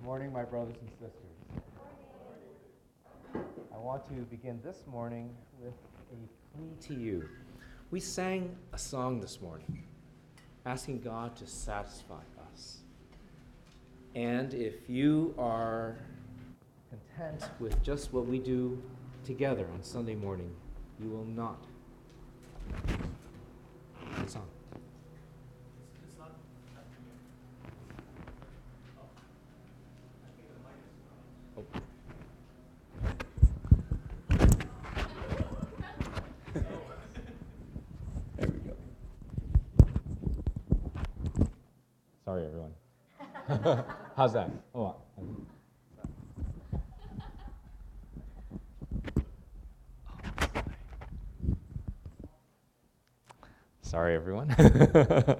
Good morning, my brothers and sisters. I want to begin this morning with a plea to you. We sang a song this morning asking God to satisfy us. And if you are content with just what we do together on Sunday morning, you will not. Song. There we go. Sorry, everyone. How's that? Sorry, everyone.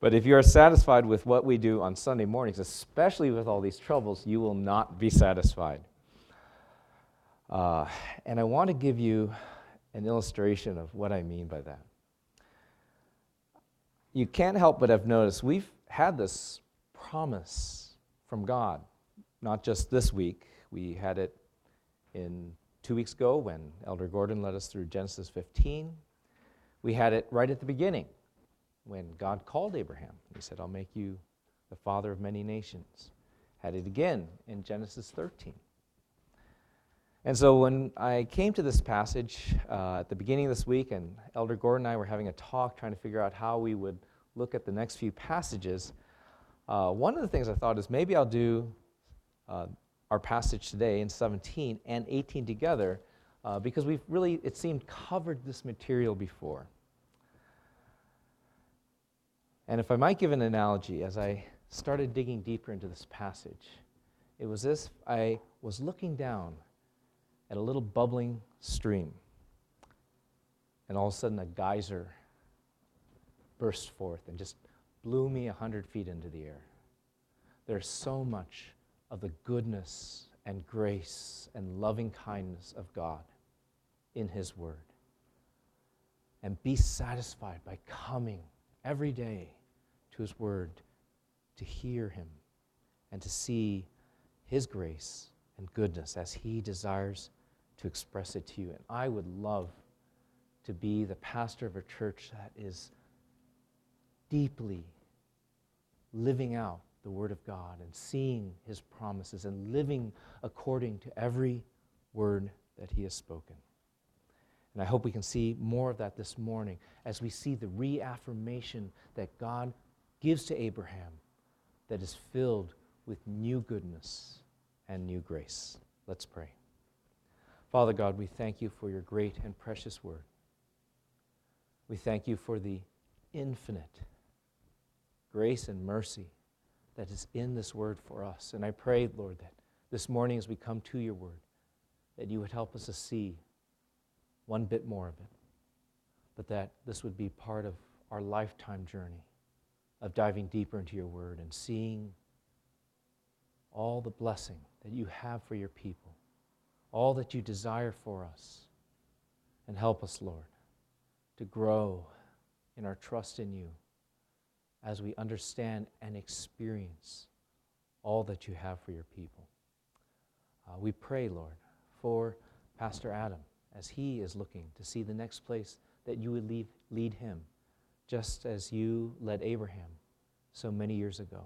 but if you are satisfied with what we do on Sunday mornings, especially with all these troubles, you will not be satisfied. Uh, and I want to give you an illustration of what I mean by that. You can't help but have noticed we've had this promise from God, not just this week. We had it in two weeks ago when Elder Gordon led us through Genesis 15. We had it right at the beginning when God called Abraham. He said, I'll make you the father of many nations. Had it again in Genesis 13. And so when I came to this passage uh, at the beginning of this week, and Elder Gordon and I were having a talk trying to figure out how we would look at the next few passages, uh, one of the things I thought is maybe I'll do uh, our passage today in 17 and 18 together uh, because we've really, it seemed, covered this material before. And if I might give an analogy, as I started digging deeper into this passage, it was as if I was looking down at a little bubbling stream, and all of a sudden a geyser burst forth and just blew me 100 feet into the air. There's so much of the goodness and grace and loving kindness of God in His Word. And be satisfied by coming every day to His Word to hear Him and to see His grace and goodness as He desires to express it to you. And I would love to be the pastor of a church that is deeply living out the Word of God and seeing His promises and living according to every word that He has spoken. And I hope we can see more of that this morning as we see the reaffirmation that God gives to Abraham that is filled with new goodness and new grace. Let's pray. Father God, we thank you for your great and precious word. We thank you for the infinite grace and mercy that is in this word for us. And I pray, Lord, that this morning as we come to your word, that you would help us to see one bit more of it, but that this would be part of our lifetime journey of diving deeper into your word and seeing all the blessing that you have for your people, all that you desire for us. And help us, Lord, to grow in our trust in you as we understand and experience all that you have for your people. Uh, we pray, Lord, for Pastor Adam as he is looking to see the next place that you would lead, lead him, just as you led Abraham so many years ago.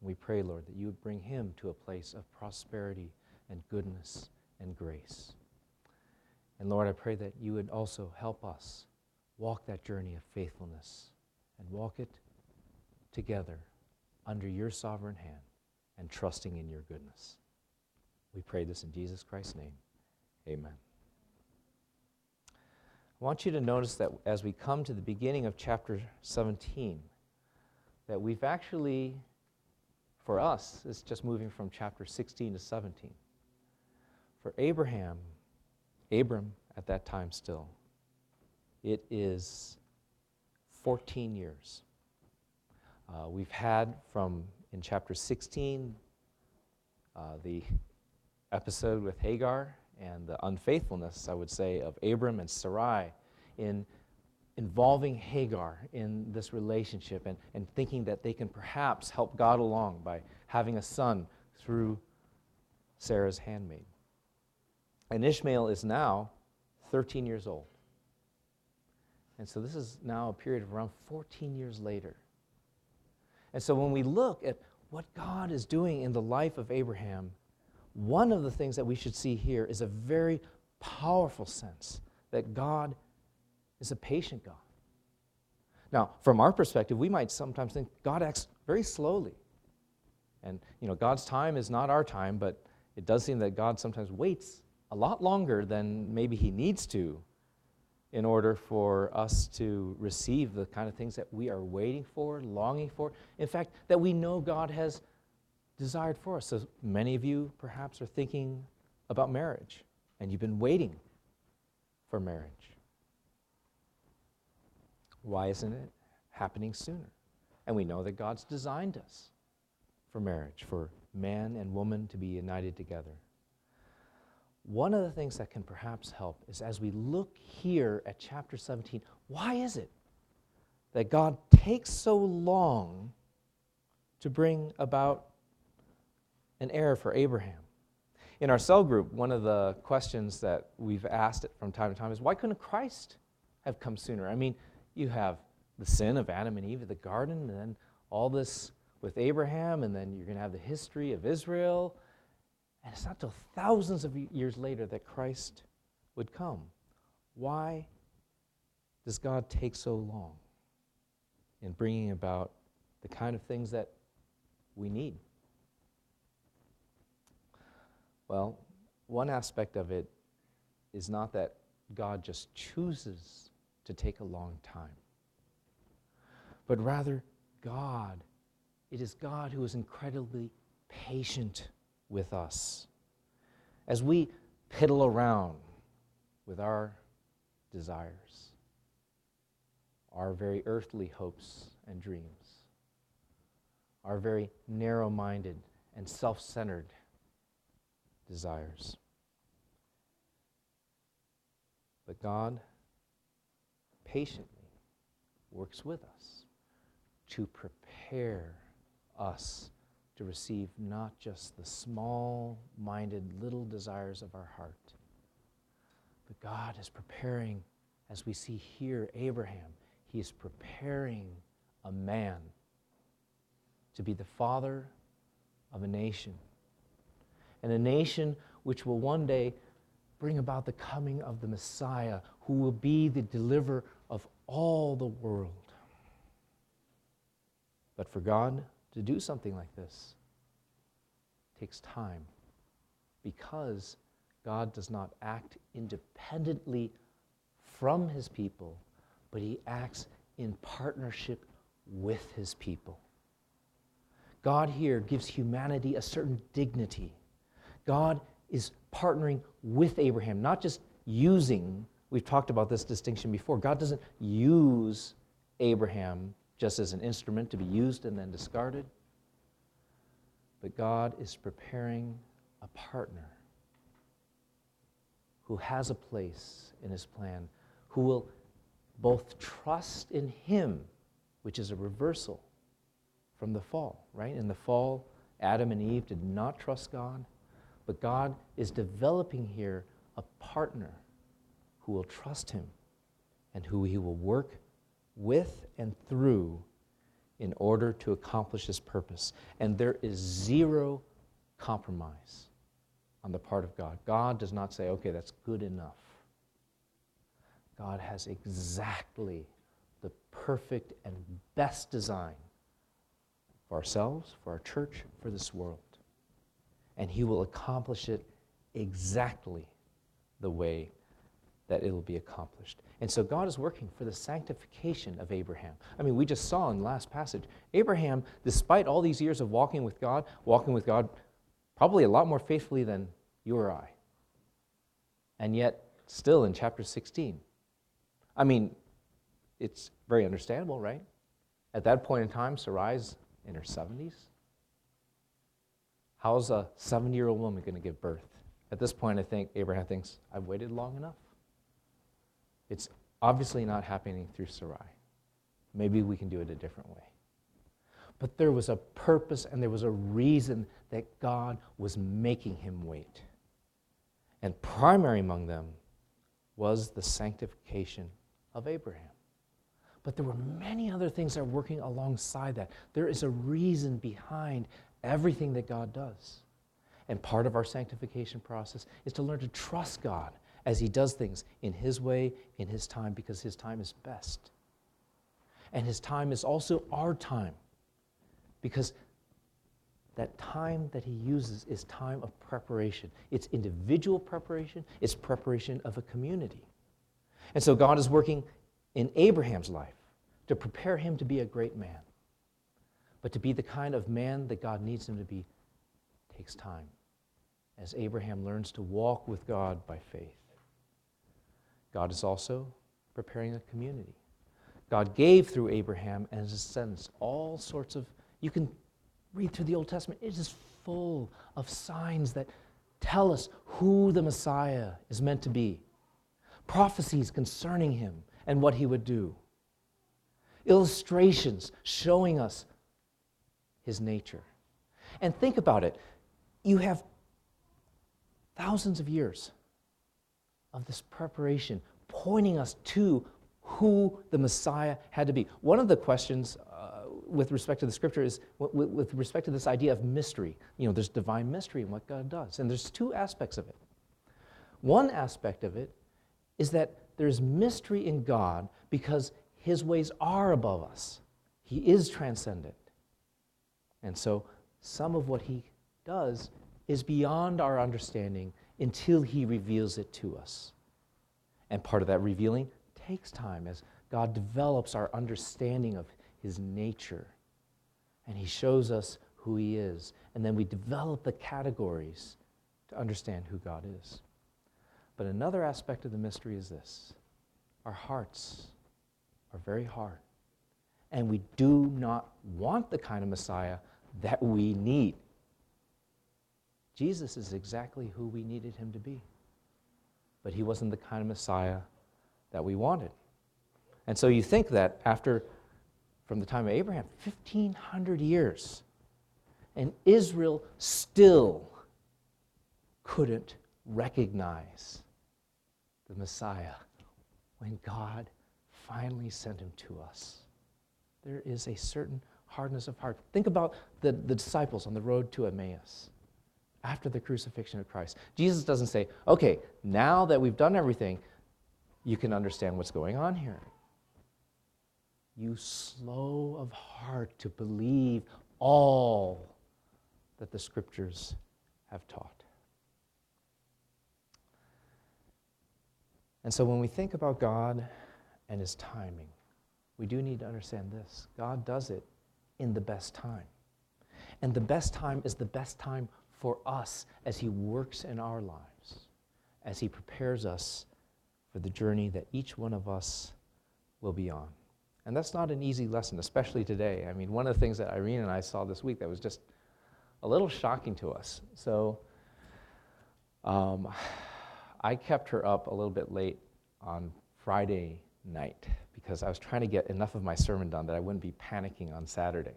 We pray, Lord, that you would bring him to a place of prosperity and goodness and grace. And Lord, I pray that you would also help us walk that journey of faithfulness and walk it together under your sovereign hand and trusting in your goodness. We pray this in Jesus Christ's name. Amen. I want you to notice that as we come to the beginning of chapter 17, that we've actually, for us, it's just moving from chapter 16 to 17. For Abraham, Abram at that time still, it is 14 years. Uh, we've had from in chapter 16 uh, the episode with Hagar and the unfaithfulness, I would say, of Abram and Sarai in involving Hagar in this relationship and, and thinking that they can perhaps help God along by having a son through Sarah's handmaid. And Ishmael is now 13 years old. And so this is now a period of around 14 years later. And so when we look at what God is doing in the life of Abraham, one of the things that we should see here is a very powerful sense that God is a patient God. Now, from our perspective, we might sometimes think God acts very slowly. And, you know, God's time is not our time, but it does seem that God sometimes waits a lot longer than maybe He needs to in order for us to receive the kind of things that we are waiting for, longing for. In fact, that we know God has desired for us. So many of you perhaps are thinking about marriage, and you've been waiting for marriage. Why isn't it happening sooner? And we know that God's designed us for marriage, for man and woman to be united together. One of the things that can perhaps help is as we look here at chapter 17, why is it that God takes so long to bring about an heir for Abraham? In our cell group, one of the questions that we've asked it from time to time is why couldn't Christ have come sooner? I mean, you have the sin of Adam and Eve at the garden, and then all this with Abraham, and then you're going to have the history of Israel and it's not till thousands of years later that Christ would come. Why does God take so long in bringing about the kind of things that we need? Well, one aspect of it is not that God just chooses to take a long time, but rather God, it is God who is incredibly patient with us. As we piddle around with our desires, our very earthly hopes and dreams, our very narrow minded and self centered desires. But God patiently works with us to prepare us to receive not just the small minded little desires of our heart, but God is preparing, as we see here, Abraham, he is preparing a man to be the father of a nation. And a nation which will one day bring about the coming of the Messiah, who will be the deliverer of all the world. But for God, to do something like this takes time because God does not act independently from his people, but he acts in partnership with his people. God here gives humanity a certain dignity. God is partnering with Abraham, not just using, we've talked about this distinction before. God doesn't use Abraham just as an instrument to be used and then discarded. But God is preparing a partner who has a place in his plan, who will both trust in him, which is a reversal from the fall, right? In the fall, Adam and Eve did not trust God, but God is developing here a partner who will trust him and who he will work with and through in order to accomplish his purpose. And there is zero compromise on the part of God. God does not say, okay, that's good enough. God has exactly the perfect and best design for ourselves, for our church, for this world. And he will accomplish it exactly the way that it will be accomplished. And so God is working for the sanctification of Abraham. I mean, we just saw in the last passage, Abraham, despite all these years of walking with God, walking with God probably a lot more faithfully than you or I. And yet, still in chapter 16. I mean, it's very understandable, right? At that point in time, Sarai's in her 70s. How's a 70 year old woman going to give birth? At this point, I think Abraham thinks, I've waited long enough. It's obviously not happening through Sarai. Maybe we can do it a different way. But there was a purpose and there was a reason that God was making him wait. And primary among them was the sanctification of Abraham. But there were many other things that are working alongside that. There is a reason behind everything that God does. And part of our sanctification process is to learn to trust God as He does things in His way, in His time, because His time is best. And His time is also our time, because that time that He uses is time of preparation. It's individual preparation, it's preparation of a community. And so God is working in Abraham's life to prepare him to be a great man. But to be the kind of man that God needs him to be takes time as Abraham learns to walk with God by faith. God is also preparing a community. God gave through Abraham and his descendants all sorts of, you can read through the Old Testament, it is full of signs that tell us who the Messiah is meant to be, prophecies concerning him and what he would do, illustrations showing us his nature. And think about it you have thousands of years of this preparation pointing us to who the Messiah had to be. One of the questions uh, with respect to the scripture is with, with respect to this idea of mystery. You know, there's divine mystery in what God does, and there's two aspects of it. One aspect of it is that there's mystery in God because his ways are above us. He is transcendent. And so some of what he does is beyond our understanding until he reveals it to us. And part of that revealing takes time as God develops our understanding of his nature. And he shows us who he is. And then we develop the categories to understand who God is. But another aspect of the mystery is this our hearts are very hard. And we do not want the kind of Messiah that we need. Jesus is exactly who we needed him to be. But he wasn't the kind of Messiah that we wanted. And so you think that after, from the time of Abraham, 1,500 years, and Israel still couldn't recognize the Messiah when God finally sent him to us. There is a certain hardness of heart. Think about the, the disciples on the road to Emmaus after the crucifixion of Christ. Jesus doesn't say, okay, now that we've done everything, you can understand what's going on here. You slow of heart to believe all that the scriptures have taught. And so when we think about God and his timing, we do need to understand this God does it in the best time. And the best time is the best time for us as he works in our lives, as he prepares us for the journey that each one of us will be on. And that's not an easy lesson, especially today. I mean, one of the things that Irene and I saw this week that was just a little shocking to us. So, um, I kept her up a little bit late on Friday night because I was trying to get enough of my sermon done that I wouldn't be panicking on Saturday.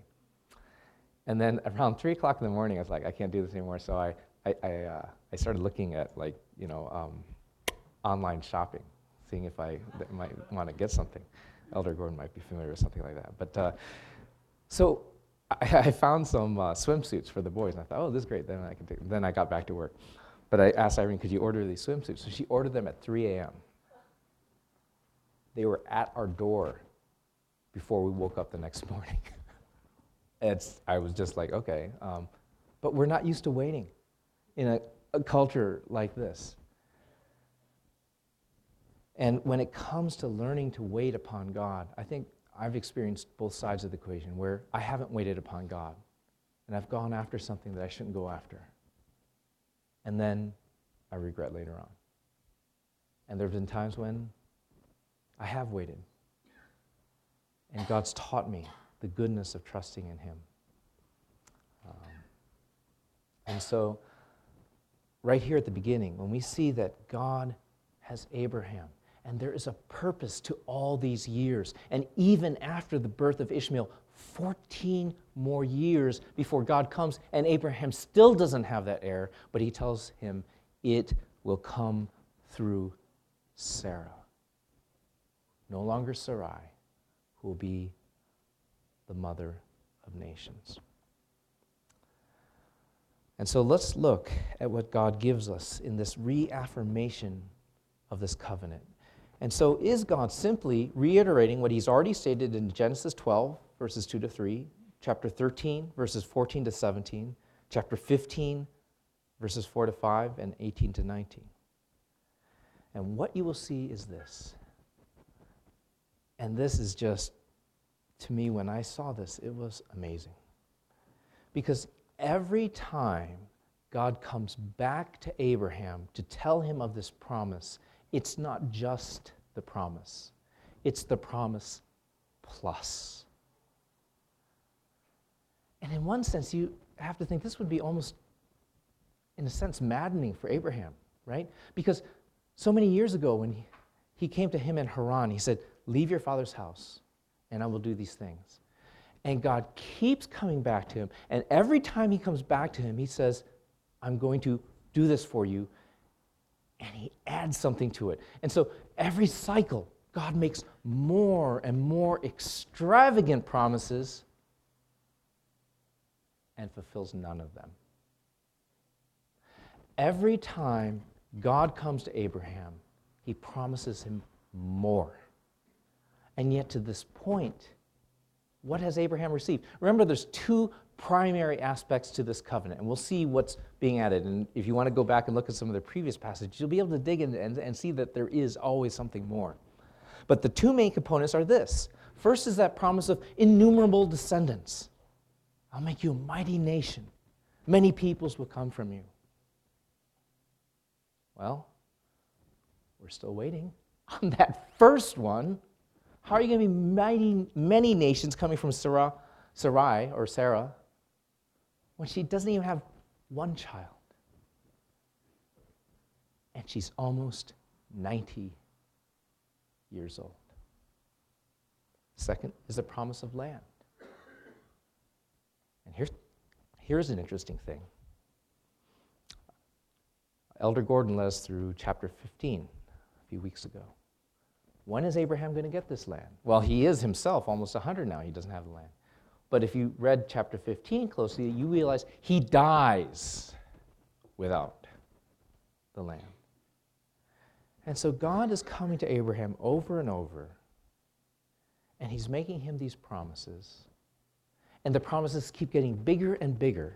And then around three o'clock in the morning, I was like, I can't do this anymore. So I, I, I, uh, I started looking at like, you know, um, online shopping, seeing if I might want to get something. Elder Gordon might be familiar with something like that. But uh, so I, I, found some uh, swimsuits for the boys, and I thought, oh, this is great. Then I can take. Then I got back to work. But I asked Irene, could you order these swimsuits? So she ordered them at 3 a.m. They were at our door before we woke up the next morning. It's, I was just like, okay. Um, but we're not used to waiting in a, a culture like this. And when it comes to learning to wait upon God, I think I've experienced both sides of the equation where I haven't waited upon God and I've gone after something that I shouldn't go after and then I regret later on. And there have been times when I have waited. And God's taught me the goodness of trusting in Him. Um, and so, right here at the beginning, when we see that God has Abraham, And there is a purpose to all these years. And even after the birth of Ishmael, 14 more years before God comes, and Abraham still doesn't have that heir, but he tells him, It will come through Sarah. No longer Sarai, who will be the mother of nations. And so let's look at what God gives us in this reaffirmation of this covenant. And so, is God simply reiterating what he's already stated in Genesis 12, verses 2 to 3, chapter 13, verses 14 to 17, chapter 15, verses 4 to 5, and 18 to 19? And what you will see is this. And this is just, to me, when I saw this, it was amazing. Because every time God comes back to Abraham to tell him of this promise, it's not just the promise, it's the promise plus. And in one sense, you have to think this would be almost, in a sense, maddening for Abraham, right? Because so many years ago, when he, he came to him in Haran, he said, Leave your father's house, and I will do these things. And God keeps coming back to him. And every time he comes back to him, he says, I'm going to do this for you. And he adds something to it. And so every cycle, God makes more and more extravagant promises and fulfills none of them. Every time God comes to Abraham, he promises him more. And yet, to this point, what has Abraham received? Remember, there's two primary aspects to this covenant, and we'll see what's being added. And if you want to go back and look at some of the previous passages, you'll be able to dig in and, and see that there is always something more. But the two main components are this first is that promise of innumerable descendants. I'll make you a mighty nation, many peoples will come from you. Well, we're still waiting on that first one. How are you going to be mighty, many nations coming from Sarah, Sarai or Sarah when she doesn't even have one child? And she's almost 90 years old. Second is the promise of land. And here's, here's an interesting thing. Elder Gordon led us through chapter 15 a few weeks ago. When is Abraham going to get this land? Well, he is himself almost 100 now. He doesn't have the land. But if you read chapter 15 closely, you realize he dies without the land. And so God is coming to Abraham over and over, and he's making him these promises. And the promises keep getting bigger and bigger.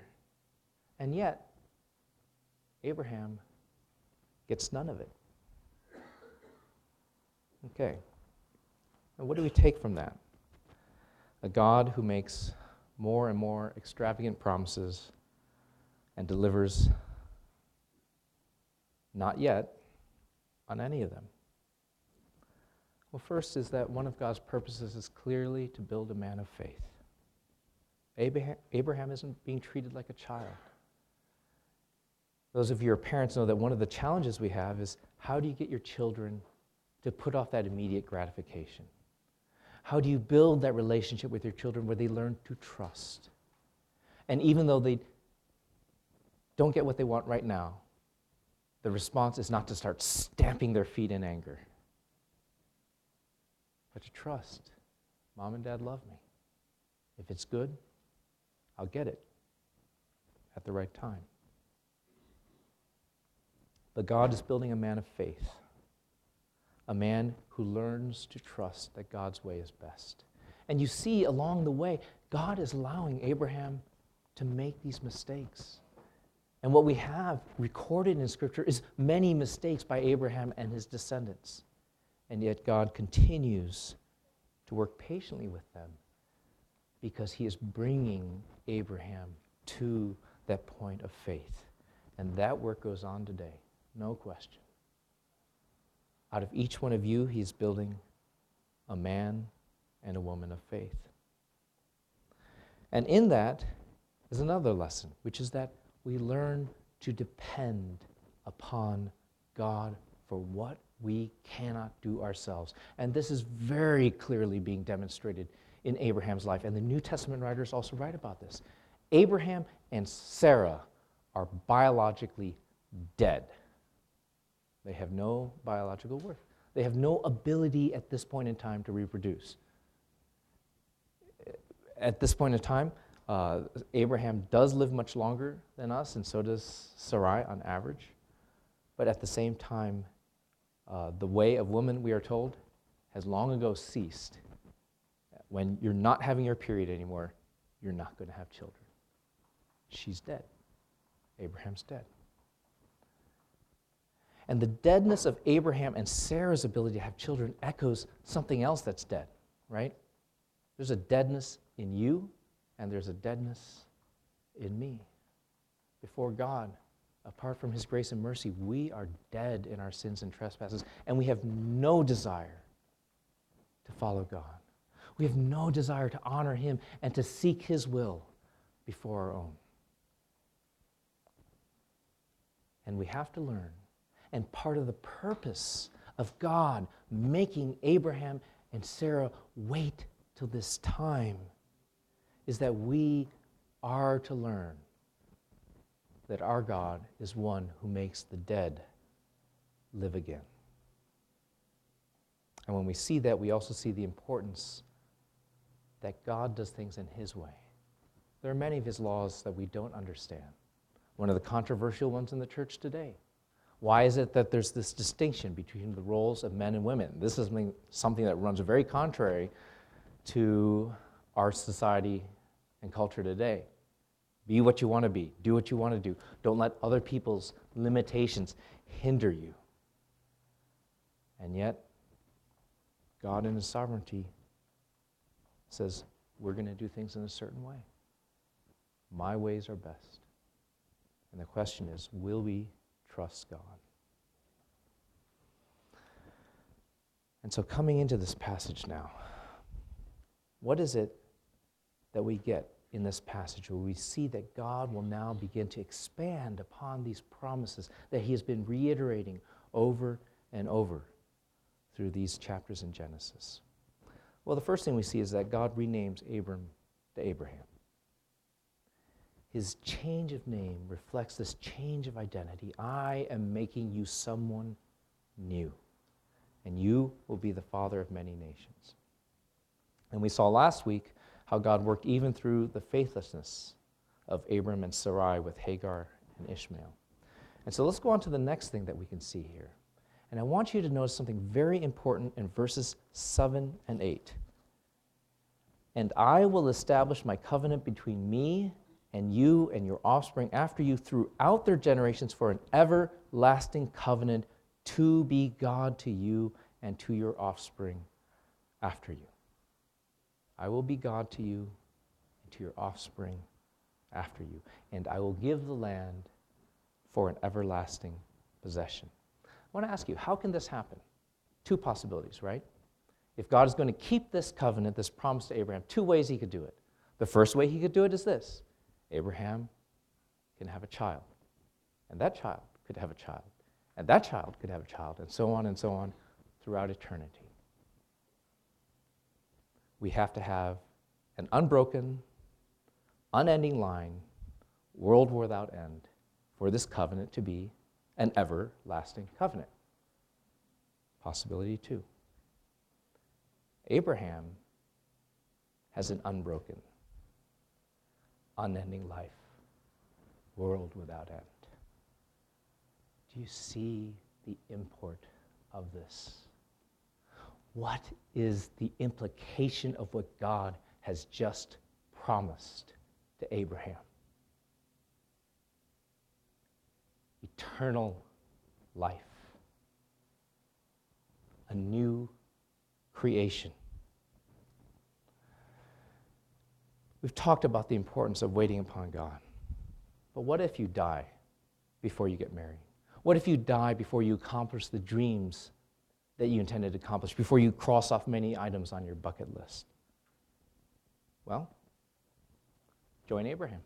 And yet, Abraham gets none of it. Okay. And what do we take from that? A God who makes more and more extravagant promises and delivers not yet on any of them. Well, first is that one of God's purposes is clearly to build a man of faith. Abraham, Abraham isn't being treated like a child. Those of you who are parents know that one of the challenges we have is how do you get your children to put off that immediate gratification? How do you build that relationship with your children where they learn to trust? And even though they don't get what they want right now, the response is not to start stamping their feet in anger, but to trust. Mom and dad love me. If it's good, I'll get it at the right time. But God is building a man of faith a man who learns to trust that God's way is best. And you see along the way, God is allowing Abraham to make these mistakes. And what we have recorded in Scripture is many mistakes by Abraham and his descendants. And yet God continues to work patiently with them because he is bringing Abraham to that point of faith. And that work goes on today, no question. Out of each one of you, He's building a man and a woman of faith. And in that is another lesson, which is that we learn to depend upon God for what we cannot do ourselves. And this is very clearly being demonstrated in Abraham's life. And the New Testament writers also write about this. Abraham and Sarah are biologically dead. They have no biological worth. They have no ability at this point in time to reproduce. At this point in time, uh, Abraham does live much longer than us, and so does Sarai on average. But at the same time, uh, the way of woman, we are told, has long ago ceased. When you're not having your period anymore, you're not going to have children. She's dead. Abraham's dead. And the deadness of Abraham and Sarah's ability to have children echoes something else that's dead, right? There's a deadness in you, and there's a deadness in me. Before God, apart from His grace and mercy, we are dead in our sins and trespasses, and we have no desire to follow God. We have no desire to honor Him and to seek His will before our own. And we have to learn and part of the purpose of God making Abraham and Sarah wait till this time is that we are to learn that our God is one who makes the dead live again. And when we see that, we also see the importance that God does things in His way. There are many of His laws that we don't understand. One of the controversial ones in the church today why is it that there's this distinction between the roles of men and women? This is something that runs very contrary to our society and culture today. Be what you want to be, do what you want to do. Don't let other people's limitations hinder you. And yet, God in His sovereignty says, we're going to do things in a certain way. My ways are best. And the question is, will we trust God. And so, coming into this passage now, what is it that we get in this passage where we see that God will now begin to expand upon these promises that He has been reiterating over and over through these chapters in Genesis? Well, the first thing we see is that God renames Abram to Abraham. His change of name reflects this change of identity. I am making you someone new, and you will be the father of many nations. And we saw last week how God worked even through the faithlessness of Abram and Sarai with Hagar and Ishmael. And so let's go on to the next thing that we can see here. And I want you to notice something very important in verses 7 and 8. And I will establish my covenant between me and you and your offspring after you throughout their generations for an everlasting covenant to be God to you and to your offspring after you. I will be God to you and to your offspring after you, and I will give the land for an everlasting possession. I want to ask you, how can this happen? Two possibilities, right? If God is going to keep this covenant, this promise to Abraham, two ways he could do it. The first way he could do it is this Abraham can have a child, and that child could have a child, and that child could have a child, and so on and so on throughout eternity. We have to have an unbroken, unending line, world without end, for this covenant to be an everlasting covenant. Possibility two. Abraham has an unbroken, unending life, world without end. Do you see the import of this? What is the implication of what God has just promised to Abraham? Eternal life, a new creation. We've talked about the importance of waiting upon God. But what if you die before you get married? What if you die before you accomplish the dreams that you intended to accomplish, before you cross off many items on your bucket list? Well, join Abraham.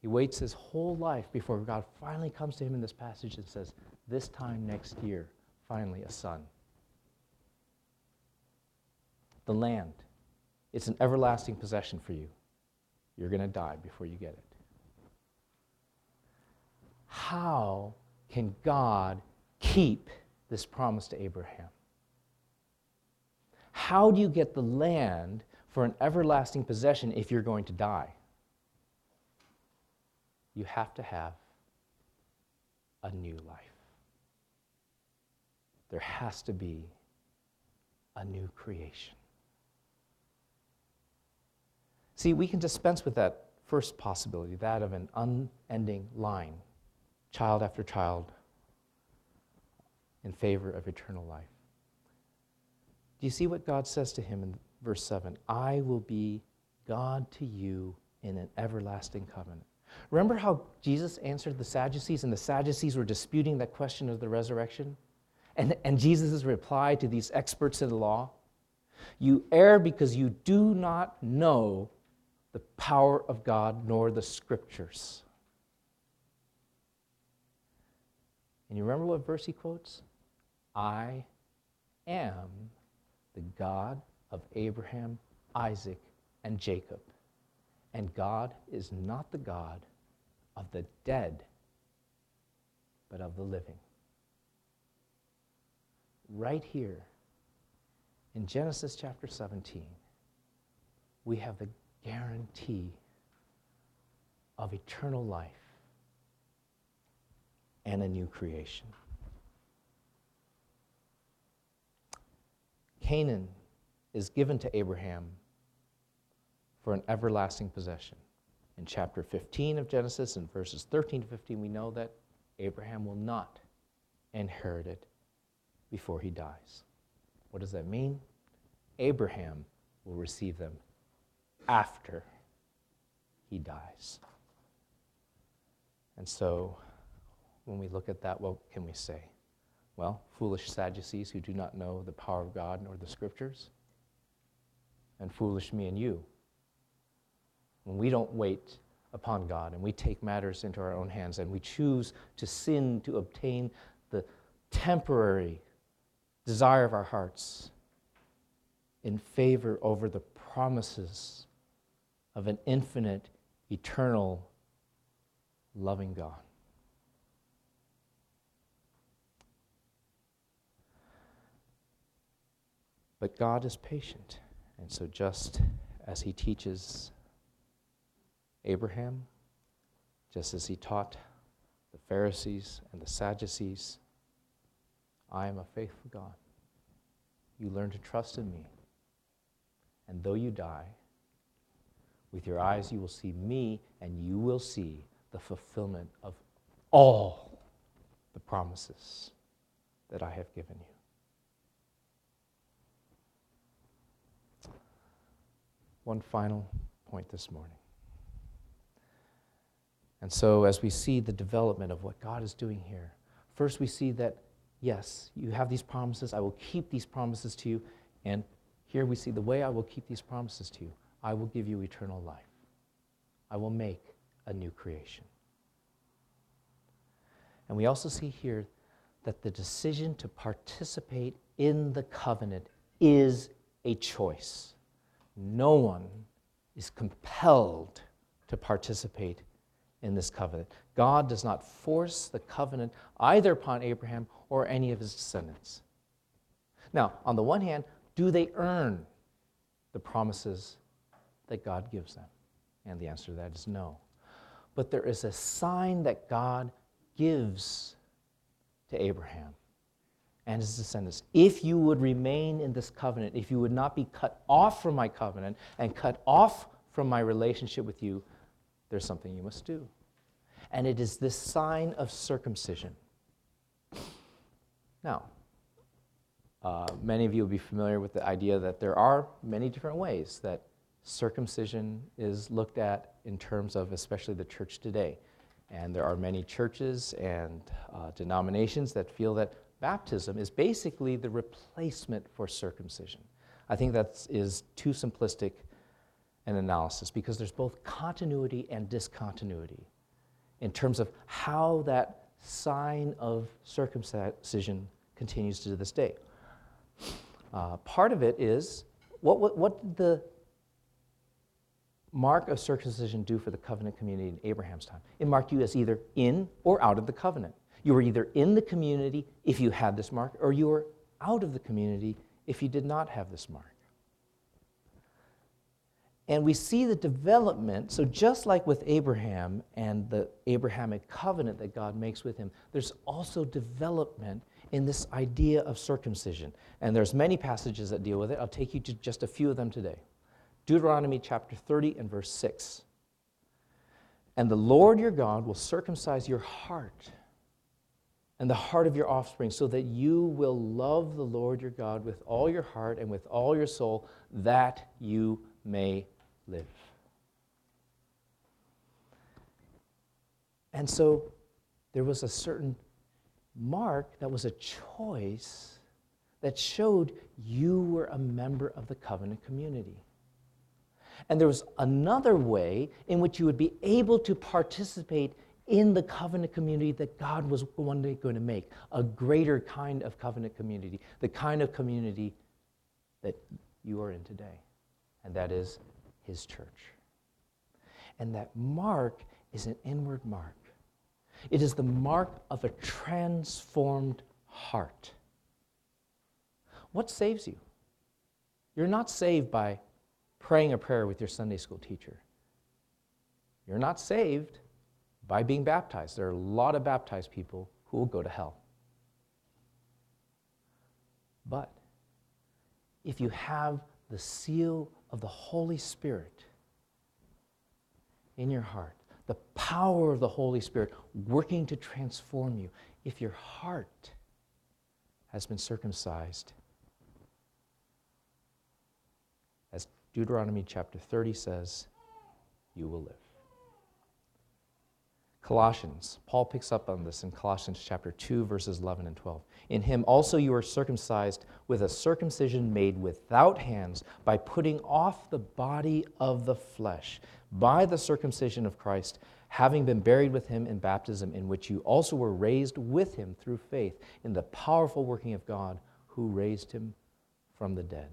He waits his whole life before God finally comes to him in this passage and says, This time next year, finally, a son. The land, it's an everlasting possession for you. You're going to die before you get it. How can God keep this promise to Abraham? How do you get the land for an everlasting possession if you're going to die? You have to have a new life. There has to be a new creation. See, we can dispense with that first possibility, that of an unending line, child after child, in favor of eternal life. Do you see what God says to him in verse 7? I will be God to you in an everlasting covenant. Remember how Jesus answered the Sadducees, and the Sadducees were disputing that question of the resurrection? And, and Jesus' reply to these experts in the law? You err because you do not know the power of God nor the scriptures. And you remember what verse he quotes? I am the God of Abraham, Isaac, and Jacob. And God is not the God of the dead, but of the living. Right here in Genesis chapter 17, we have the guarantee of eternal life and a new creation. Canaan is given to Abraham for an everlasting possession. In chapter 15 of Genesis, in verses 13 to 15, we know that Abraham will not inherit it before he dies. What does that mean? Abraham will receive them after he dies. And so, when we look at that, what can we say? Well, foolish Sadducees who do not know the power of God nor the scriptures, and foolish me and you. When we don't wait upon God and we take matters into our own hands and we choose to sin to obtain the temporary desire of our hearts in favor over the promises of an infinite, eternal, loving God. But God is patient. And so, just as He teaches Abraham, just as He taught the Pharisees and the Sadducees, I am a faithful God. You learn to trust in me. And though you die, with your eyes you will see me, and you will see the fulfillment of all the promises that I have given you. one final point this morning. And so, as we see the development of what God is doing here, first we see that, yes, you have these promises. I will keep these promises to you. And here we see the way I will keep these promises to you I will give you eternal life, I will make a new creation. And we also see here that the decision to participate in the covenant is a choice no one is compelled to participate in this covenant. God does not force the covenant either upon Abraham or any of his descendants. Now, on the one hand, do they earn the promises that God gives them? And the answer to that is no. But there is a sign that God gives to Abraham and his descendants. If you would remain in this covenant, if you would not be cut off from my covenant and cut off from my relationship with you, there's something you must do. And it is this sign of circumcision. Now, uh, many of you will be familiar with the idea that there are many different ways that circumcision is looked at in terms of especially the church today. And there are many churches and uh, denominations that feel that baptism is basically the replacement for circumcision. I think that is too simplistic an analysis because there's both continuity and discontinuity in terms of how that sign of circumcision continues to this day. Uh, part of it is what, what, what did the mark of circumcision do for the covenant community in Abraham's time? It marked you as either in or out of the covenant. You were either in the community if you had this mark, or you were out of the community if you did not have this mark. And we see the development. So, just like with Abraham and the Abrahamic covenant that God makes with him, there's also development in this idea of circumcision. And there's many passages that deal with it. I'll take you to just a few of them today. Deuteronomy chapter 30 and verse 6. And the Lord your God will circumcise your heart and the heart of your offspring, so that you will love the Lord your God with all your heart and with all your soul, that you may live. And so there was a certain mark that was a choice that showed you were a member of the covenant community. And there was another way in which you would be able to participate in the covenant community that God was one day going to make, a greater kind of covenant community, the kind of community that you are in today and that is his church. And that mark is an inward mark. It is the mark of a transformed heart. What saves you? You're not saved by praying a prayer with your Sunday school teacher. You're not saved by being baptized. There are a lot of baptized people who will go to hell. But if you have the seal of the Holy Spirit in your heart, the power of the Holy Spirit working to transform you, if your heart has been circumcised, as Deuteronomy chapter 30 says, you will live. Colossians, Paul picks up on this in Colossians chapter 2, verses 11 and 12. In him also you are circumcised with a circumcision made without hands by putting off the body of the flesh by the circumcision of Christ, having been buried with him in baptism, in which you also were raised with him through faith in the powerful working of God who raised him from the dead.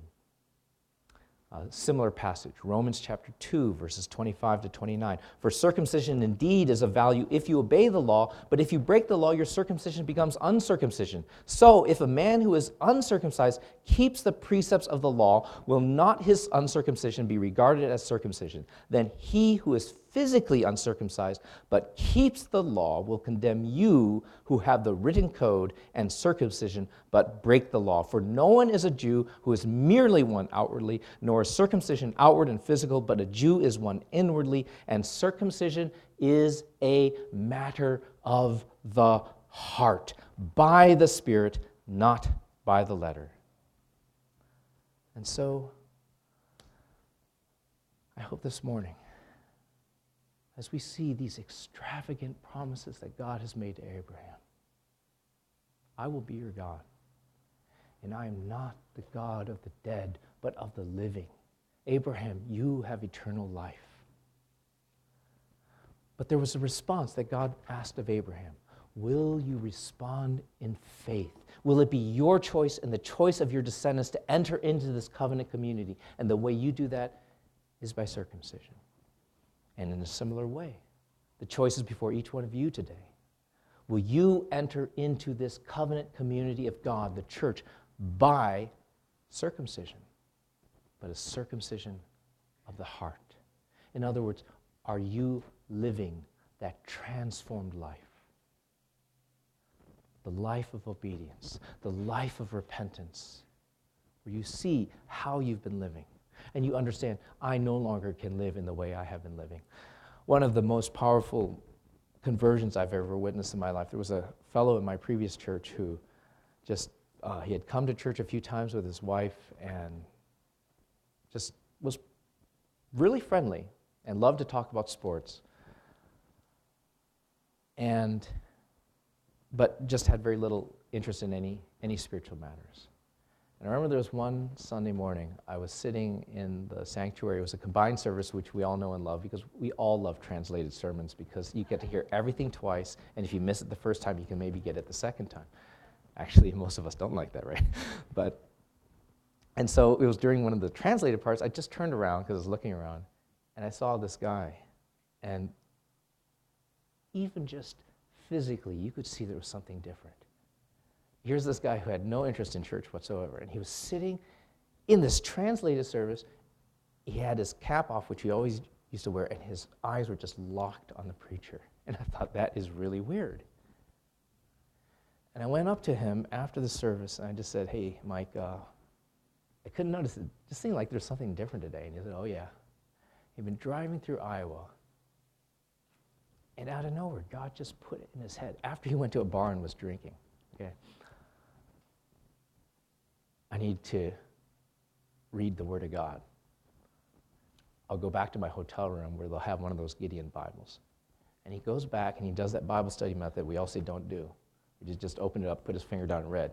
A similar passage, Romans chapter 2, verses 25 to 29. For circumcision indeed is of value if you obey the law, but if you break the law, your circumcision becomes uncircumcision. So if a man who is uncircumcised keeps the precepts of the law, will not his uncircumcision be regarded as circumcision? Then he who is physically uncircumcised, but keeps the law, will condemn you who have the written code and circumcision, but break the law. For no one is a Jew who is merely one outwardly, nor is circumcision outward and physical, but a Jew is one inwardly, and circumcision is a matter of the heart, by the Spirit, not by the letter. And so, I hope this morning as we see these extravagant promises that God has made to Abraham. I will be your God, and I am not the God of the dead, but of the living. Abraham, you have eternal life. But there was a response that God asked of Abraham Will you respond in faith? Will it be your choice and the choice of your descendants to enter into this covenant community? And the way you do that is by circumcision. And in a similar way, the choice is before each one of you today. Will you enter into this covenant community of God, the church, by circumcision, but a circumcision of the heart? In other words, are you living that transformed life? The life of obedience, the life of repentance, where you see how you've been living and you understand, I no longer can live in the way I have been living. One of the most powerful conversions I've ever witnessed in my life, there was a fellow in my previous church who just, uh, he had come to church a few times with his wife and just was really friendly and loved to talk about sports. And, but just had very little interest in any, any spiritual matters. And I remember there was one Sunday morning, I was sitting in the sanctuary. It was a combined service, which we all know and love because we all love translated sermons because you get to hear everything twice, and if you miss it the first time, you can maybe get it the second time. Actually, most of us don't like that, right? but, and so it was during one of the translated parts, I just turned around because I was looking around, and I saw this guy. And even just physically, you could see there was something different here's this guy who had no interest in church whatsoever, and he was sitting in this translated service. He had his cap off, which he always used to wear, and his eyes were just locked on the preacher. And I thought, that is really weird. And I went up to him after the service, and I just said, Hey, Mike, uh, I couldn't notice it. Just seemed like there's something different today. And he said, Oh, yeah. He'd been driving through Iowa, and out of nowhere, God just put it in his head after he went to a bar and was drinking. Okay. I need to read the Word of God. I'll go back to my hotel room where they'll have one of those Gideon Bibles. And he goes back and he does that Bible study method we all say don't do. He just opened it up, put his finger down, and read.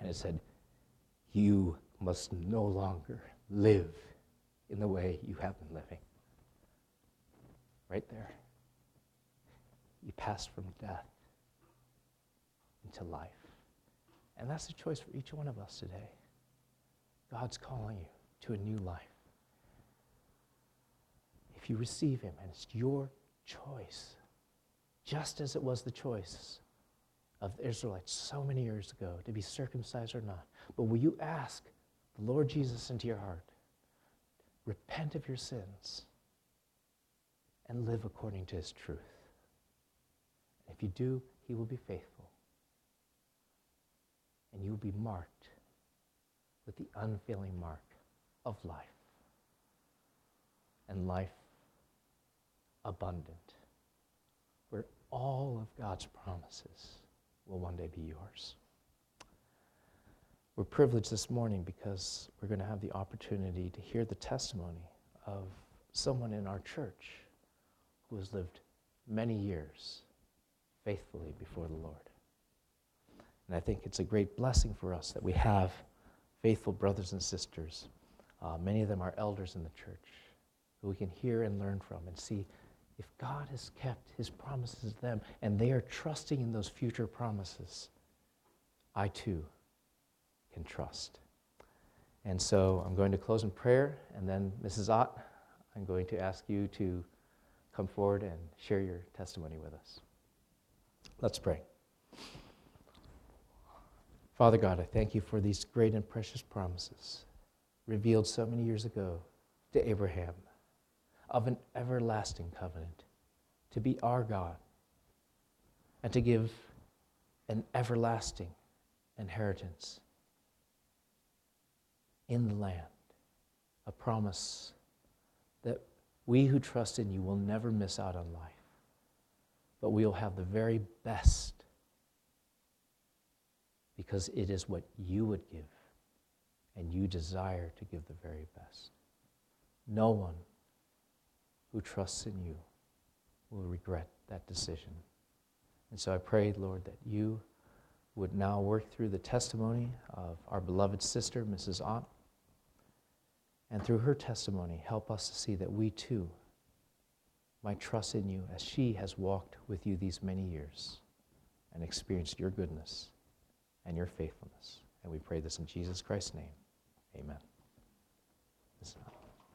And it said, You must no longer live in the way you have been living. Right there. You pass from death into life. And that's the choice for each one of us today. God's calling you to a new life. If you receive Him, and it's your choice, just as it was the choice of the Israelites so many years ago to be circumcised or not. But will you ask the Lord Jesus into your heart? Repent of your sins and live according to His truth. If you do, He will be faithful. And you will be marked with the unfailing mark of life and life abundant, where all of God's promises will one day be yours. We're privileged this morning because we're going to have the opportunity to hear the testimony of someone in our church who has lived many years faithfully before the Lord. And I think it's a great blessing for us that we have faithful brothers and sisters. Uh, many of them are elders in the church who we can hear and learn from and see if God has kept his promises to them and they are trusting in those future promises, I too can trust. And so I'm going to close in prayer, and then Mrs. Ott, I'm going to ask you to come forward and share your testimony with us. Let's pray. Father God, I thank you for these great and precious promises revealed so many years ago to Abraham of an everlasting covenant to be our God and to give an everlasting inheritance in the land, a promise that we who trust in you will never miss out on life, but we will have the very best because it is what you would give, and you desire to give the very best. No one who trusts in you will regret that decision. And so I pray, Lord, that you would now work through the testimony of our beloved sister, Mrs. Ott, and through her testimony, help us to see that we too might trust in you as she has walked with you these many years and experienced your goodness and your faithfulness. And we pray this in Jesus Christ's name. Amen.